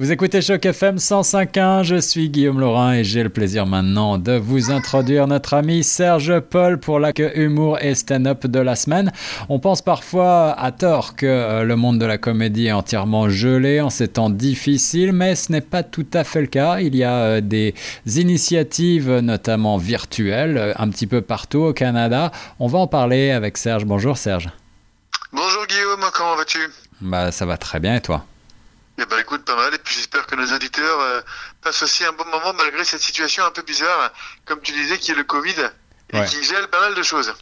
Vous écoutez Choc FM 105.1, je suis Guillaume Laurin et j'ai le plaisir maintenant de vous introduire notre ami Serge Paul pour la humour et stand-up de la semaine. On pense parfois à tort que euh, le monde de la comédie est entièrement gelé en ces temps difficiles, mais ce n'est pas tout à fait le cas. Il y a euh, des initiatives, notamment virtuelles, euh, un petit peu partout au Canada. On va en parler avec Serge. Bonjour Serge. Bonjour Guillaume, comment vas-tu? Bah ça va très bien et toi? Eh ben, écoute, pas mal. Et puis j'espère que nos auditeurs euh, passent aussi un bon moment malgré cette situation un peu bizarre, comme tu disais, qui est le Covid et qui gèle pas mal de choses.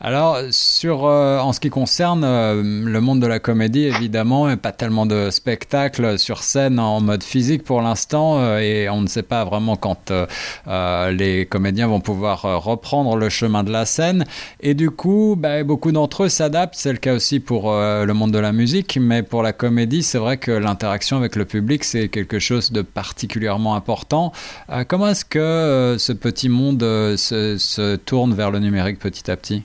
Alors, sur, euh, en ce qui concerne euh, le monde de la comédie, évidemment, pas tellement de spectacles sur scène en mode physique pour l'instant, euh, et on ne sait pas vraiment quand les comédiens vont pouvoir reprendre le chemin de la scène. Et du coup, bah, beaucoup d'entre eux s'adaptent. C'est le cas aussi pour le monde de la musique, mais pour la comédie, c'est vrai que l'interaction avec le public, c'est quelque chose de particulièrement important. comment est-ce que ce petit monde se, se tourne vers le numérique petit à petit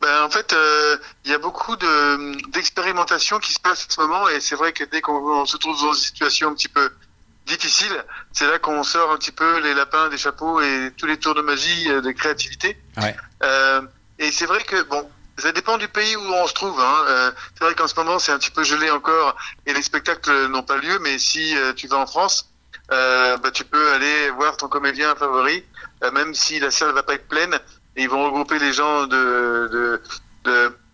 ben, en fait, euh, il y a beaucoup d'expérimentation qui se passe en ce moment et c'est vrai que dès qu'on se trouve dans une situation un petit peu difficile, c'est là qu'on sort un petit peu les lapins des chapeaux et tous les tours de magie euh, de créativité. Ouais. Euh, et c'est vrai que bon, ça dépend du pays où on se trouve. Hein. Euh, c'est vrai qu'en ce moment c'est un petit peu gelé encore et les spectacles n'ont pas lieu. Mais si euh, tu vas en France, euh, bah, tu peux aller voir ton comédien favori, même si la salle va pas être pleine ils vont regrouper les gens de,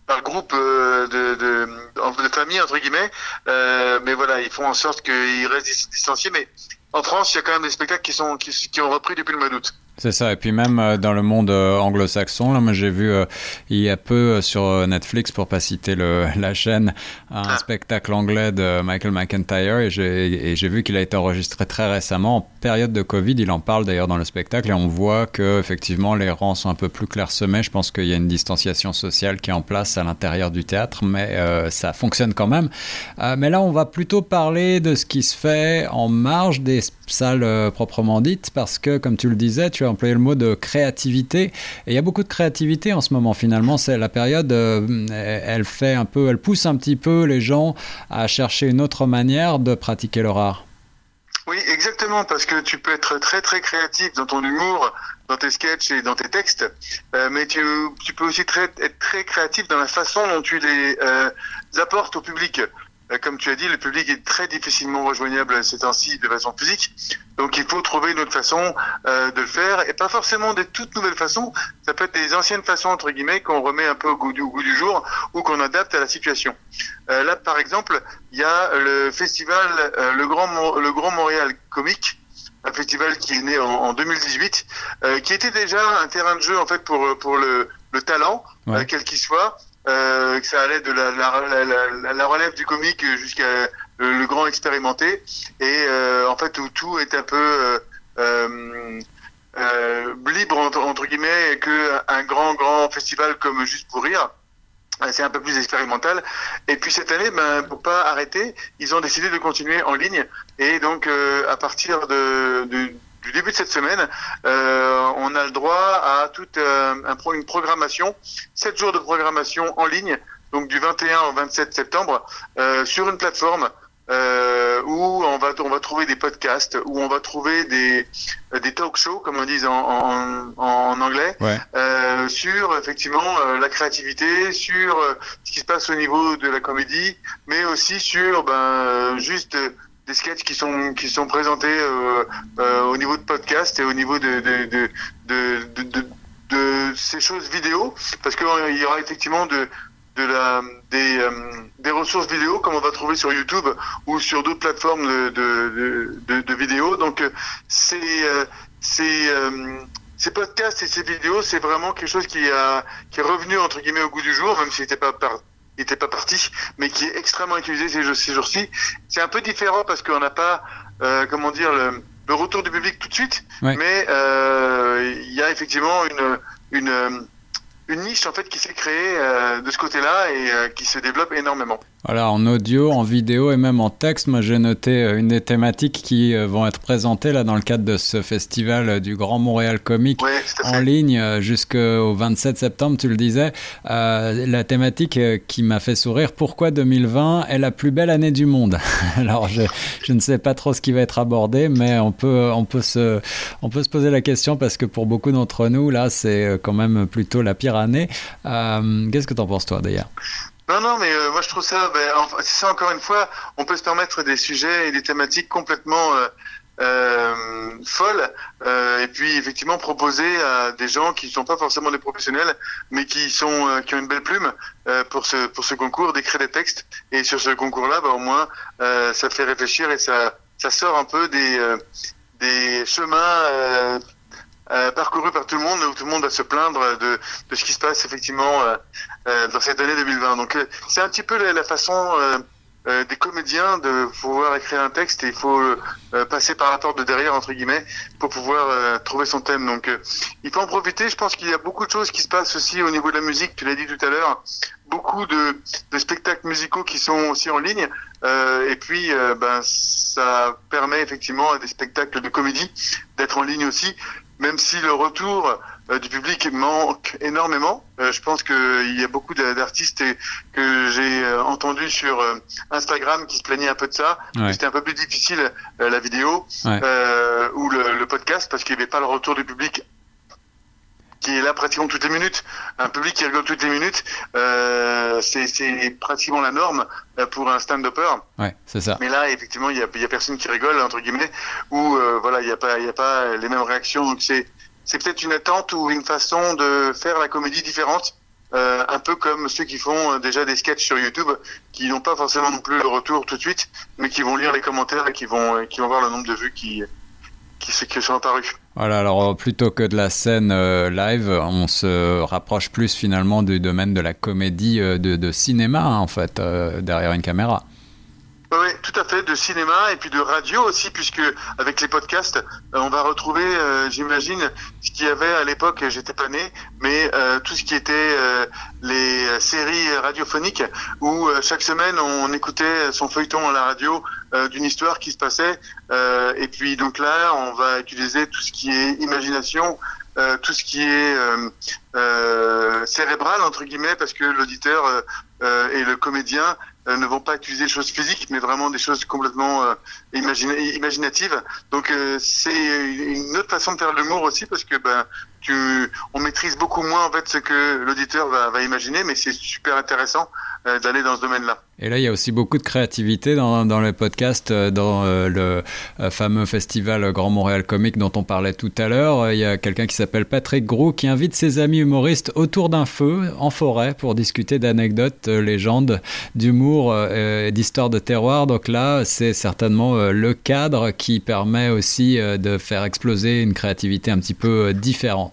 par groupe euh, de, famille entre guillemets. Euh, mais voilà ils font en sorte qu'ils restent distanciés. Mais en France il y a quand même des spectacles qui sont qui ont repris depuis le mois d'août c'est ça. Et puis même euh, dans le monde euh, anglo-saxon, là, moi j'ai vu euh, il y a peu sur Netflix, pour pas citer le, la chaîne, un ah. spectacle anglais de Michael McIntyre et j'ai vu qu'il a été enregistré très récemment en période de Covid. Il en parle d'ailleurs dans le spectacle et on voit que effectivement les rangs sont un peu plus clairsemés. Je pense qu'il y a une distanciation sociale qui est en place à l'intérieur du théâtre, mais ça fonctionne quand même. mais là, on va plutôt parler de ce qui se fait en marge des salles proprement dites parce que, comme tu le disais, tu as employé le mot de créativité. Et il y a beaucoup de créativité en ce moment. Finalement, c'est la période, euh, elle fait un peu, elle pousse un petit peu les gens à chercher une autre manière de pratiquer leur art. Oui, exactement, parce que tu peux être très très créatif dans ton humour, dans tes sketchs et dans tes textes, euh, mais tu, tu, peux aussi être très créatif dans la façon dont tu les euh, apportes au public. Comme tu as dit, le public est très difficilement rejoignable ces temps-ci de façon physique. Donc il faut trouver une autre façon euh, de le faire et pas forcément des toutes nouvelles façons. Ça peut être des anciennes façons entre guillemets qu'on remet un peu au goût du, goût du jour ou qu'on adapte à la situation. Euh, là, par exemple, il y a le festival euh, le Grand le Grand Montréal Comique un festival qui est né en, en 2018, euh, qui était déjà un terrain de jeu en fait pour pour le, le talent, ouais. quel qu'il soit, euh, que ça allait de la, la, la, relève du comique jusqu'à le, grand expérimenté, et euh, en fait où tout est un peu euh, euh libre entre, guillemets que un grand grand festival comme Juste pour rire. C'est un peu plus expérimental. Et puis cette année, ben, pour pas arrêter, ils ont décidé de continuer en ligne. Et donc, à partir de, de du début de cette semaine, euh, on a le droit à toute euh, un, une programmation, 7 jours de programmation en ligne, donc du 21 au 27 septembre, euh, sur une plateforme euh, où on va on va trouver des podcasts, où on va trouver des des talk shows comme on dit en, en, en anglais, ouais. euh, sur effectivement euh, la créativité, sur euh, ce qui se passe au niveau de la comédie, mais aussi sur ben juste des sketchs qui sont qui sont présentés euh, euh, au niveau de podcast et au niveau de de de de, de, de ces choses vidéo parce qu'il y aura effectivement de de la des euh, des ressources vidéo comme on va trouver sur YouTube ou sur d'autres plateformes de de, de, de vidéos donc c'est c'est ces podcasts et ces vidéos, c'est vraiment quelque chose qui a qui est revenu entre guillemets au goût du jour, même s'il n'était pas par, pas parti, mais qui est extrêmement utilisé ces, jours-ci. C'est un peu différent parce qu'on n'a pas, euh, comment dire, le, le, retour du public tout de suite, ouais. mais euh, il y a effectivement une, une, une niche en fait qui s'est créée euh, de ce côté-là et euh, qui se développe énormément. Voilà, en audio, en vidéo et même en texte, moi j'ai noté euh, une des thématiques qui euh, vont être présentées là dans le cadre de ce festival euh, du Grand Montréal Comique en ligne jusqu'au 27 septembre, tu le disais. la thématique qui m'a fait sourire, pourquoi 2020 est la plus belle année du monde? Alors je, je, ne sais pas trop ce qui va être abordé, mais on peut, on peut, se, on peut se poser la question parce que pour beaucoup d'entre nous, là, c'est quand même plutôt la pire année. Qu'est-ce que tu en penses toi d'ailleurs non, non, mais euh, moi je trouve ça, ben, c'est ça encore une fois, on peut se permettre des sujets et des thématiques complètement euh, euh, folles, et puis effectivement proposer à des gens qui ne sont pas forcément des professionnels, mais qui sont qui ont une belle plume pour ce pour ce concours, d'écrire des textes. Et sur ce concours-là, ben, au moins, ça fait réfléchir et ça ça sort un peu des des chemins euh, parcouru par tout le monde, où tout le monde va se plaindre de, de ce qui se passe effectivement euh, euh, dans cette année 2020. Donc c'est un petit peu la, façon des comédiens de pouvoir écrire un texte et il faut passer par la porte de derrière entre guillemets pour pouvoir trouver son thème. Donc il faut en profiter. Je pense qu'il y a beaucoup de choses qui se passent aussi au niveau de la musique. Tu l'as dit tout à l'heure. Beaucoup de, de, spectacles musicaux qui sont aussi en ligne. et puis ben ça permet effectivement à des spectacles de comédie d'être en ligne aussi même si le retour euh, du public manque énormément. Euh, je pense qu'il y a beaucoup d'artistes que j'ai euh, entendu sur Instagram qui se plaignaient un peu de ça. C'était un peu plus difficile la vidéo ou le, le, podcast parce qu'il n'y avait pas le retour du public qui est là pratiquement toutes les minutes. Un public qui rigole toutes les minutes, euh, c'est pratiquement la norme pour un stand-upper. Ouais, c'est ça. Mais là, effectivement, il y a, y a personne qui rigole entre guillemets, ou euh, voilà, il n'y a pas, il y a pas les mêmes réactions. Donc c'est, c'est peut-être une attente ou une façon de faire la comédie différente. Euh, un peu comme ceux qui font déjà des sketchs sur YouTube, qui n'ont pas forcément non plus le retour tout de suite, mais qui vont lire les commentaires et qui vont, qui vont voir le nombre de vues qui, qui. Voilà, alors plutôt que de la scène euh, live, on se rapproche plus finalement du domaine de la comédie euh, de, cinéma, hein, en fait, euh, derrière une caméra. Oui, tout à fait, de cinéma et puis de radio aussi, puisque avec les podcasts, euh, on va retrouver, euh, j'imagine, ce qu'il y avait à l'époque, j'étais pas né, mais euh, tout ce qui était les séries radiophoniques, où chaque semaine on écoutait son feuilleton à la radio d'une histoire qui se passait, et puis donc là, on va utiliser tout ce qui est imagination, tout ce qui est cérébral entre guillemets parce que l'auditeur et le comédien euh, ne vont pas utiliser des choses physiques, mais vraiment des choses complètement euh, imaginatives. Donc euh, c'est une autre façon de faire l'humour aussi, parce que ben on maîtrise beaucoup moins en fait ce que l'auditeur va, imaginer, mais c'est super intéressant euh, d'aller dans ce domaine-là. Et là, il y a aussi beaucoup de créativité dans, dans le podcast, euh, dans euh, le fameux festival Grand Montréal Comique dont on parlait tout à l'heure. Il y a quelqu'un qui s'appelle Patrick Grou qui invite ses amis humoristes autour d'un feu en forêt pour discuter d'anecdotes, légendes, d'humour et d'histoires de terroir. Donc là, c'est certainement le cadre qui permet aussi de faire exploser une créativité un petit peu différente.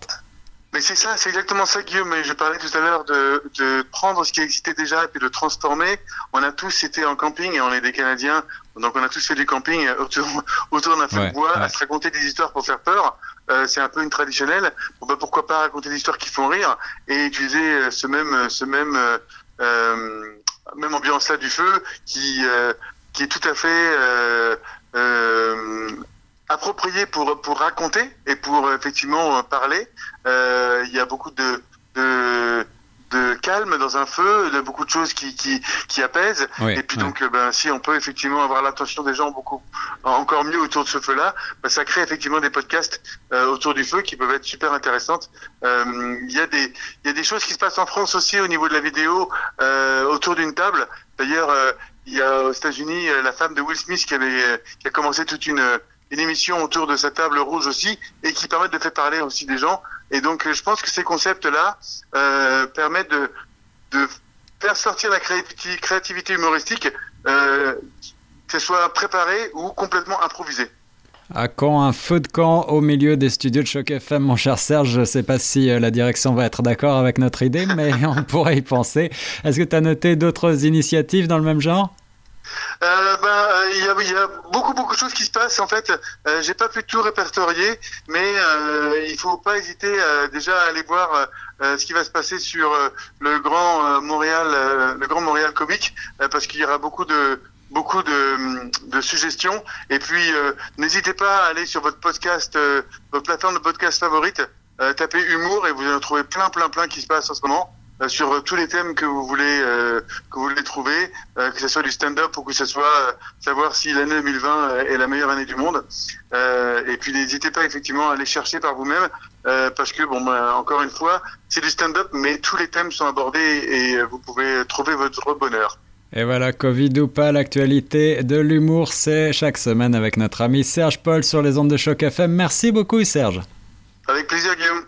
Mais c'est ça, c'est exactement ça, Guillaume. Mais je parlais tout à l'heure de, de, prendre ce qui existait déjà et puis de transformer. On a tous été en camping et on est des Canadiens, donc on a tous fait du camping autour, autour d'un feu de bois, à se raconter des histoires pour faire peur. Euh, c'est un peu une traditionnelle. Bon, bah, pourquoi pas raconter des histoires qui font rire et utiliser euh, ce même, ce même, euh, euh, même ambiance-là du feu qui, euh, qui est tout à fait approprié pour pour raconter et pour effectivement parler. Euh, il y a beaucoup de, de de calme dans un feu, de beaucoup de choses qui qui, qui apaisent. et puis donc, ben si on peut effectivement avoir l'attention des gens beaucoup encore mieux autour de ce feu-là, ben, ça crée effectivement des podcasts euh, autour du feu qui peuvent être super intéressantes. Euh, il y a des il y a des choses qui se passent en France aussi au niveau de la vidéo euh, autour d'une table. D'ailleurs, il y a aux États-Unis la femme de Will Smith qui avait qui a commencé toute une une émission autour de sa table rouge aussi et qui permettent de faire parler aussi des gens. Et donc, euh, je pense que ces concepts-là euh, permettent de, faire sortir la créativité, humoristique, euh, que ce soit préparé ou complètement improvisé. À quand un feu de camp au milieu des studios de Choc FM, mon cher Serge Je ne sais pas si la direction va être d'accord avec notre idée, mais on pourrait y penser. Est-ce que tu as noté d'autres initiatives dans le même genre? Euh, ben, euh, il, y a, beaucoup beaucoup de choses qui se passent. En fait, euh, j'ai pas pu tout répertorier, mais euh, il faut pas hésiter déjà à aller voir ce qui va se passer sur le grand Montréal, le grand Montréal comique, parce qu'il y aura beaucoup de beaucoup de, de suggestions. Et puis, n'hésitez pas à aller sur votre podcast, votre plateforme de podcast favorite, taper humour et vous allez trouver plein plein plein qui se passe en ce moment. Euh, sur tous les thèmes que vous voulez euh, que vous voulez trouver, euh, que ce soit du stand-up ou que ce soit savoir si l'année 2020 est la meilleure année du monde. et puis n'hésitez pas effectivement à aller chercher par vous-même parce que bon, ben, encore une fois, c'est du stand-up, mais tous les thèmes sont abordés et vous pouvez trouver votre bonheur. Et voilà, Covid ou pas, l'actualité de l'humour, c'est chaque semaine avec notre ami Serge Paul sur les ondes de choc FM. Merci beaucoup, Serge. Avec plaisir, Guillaume.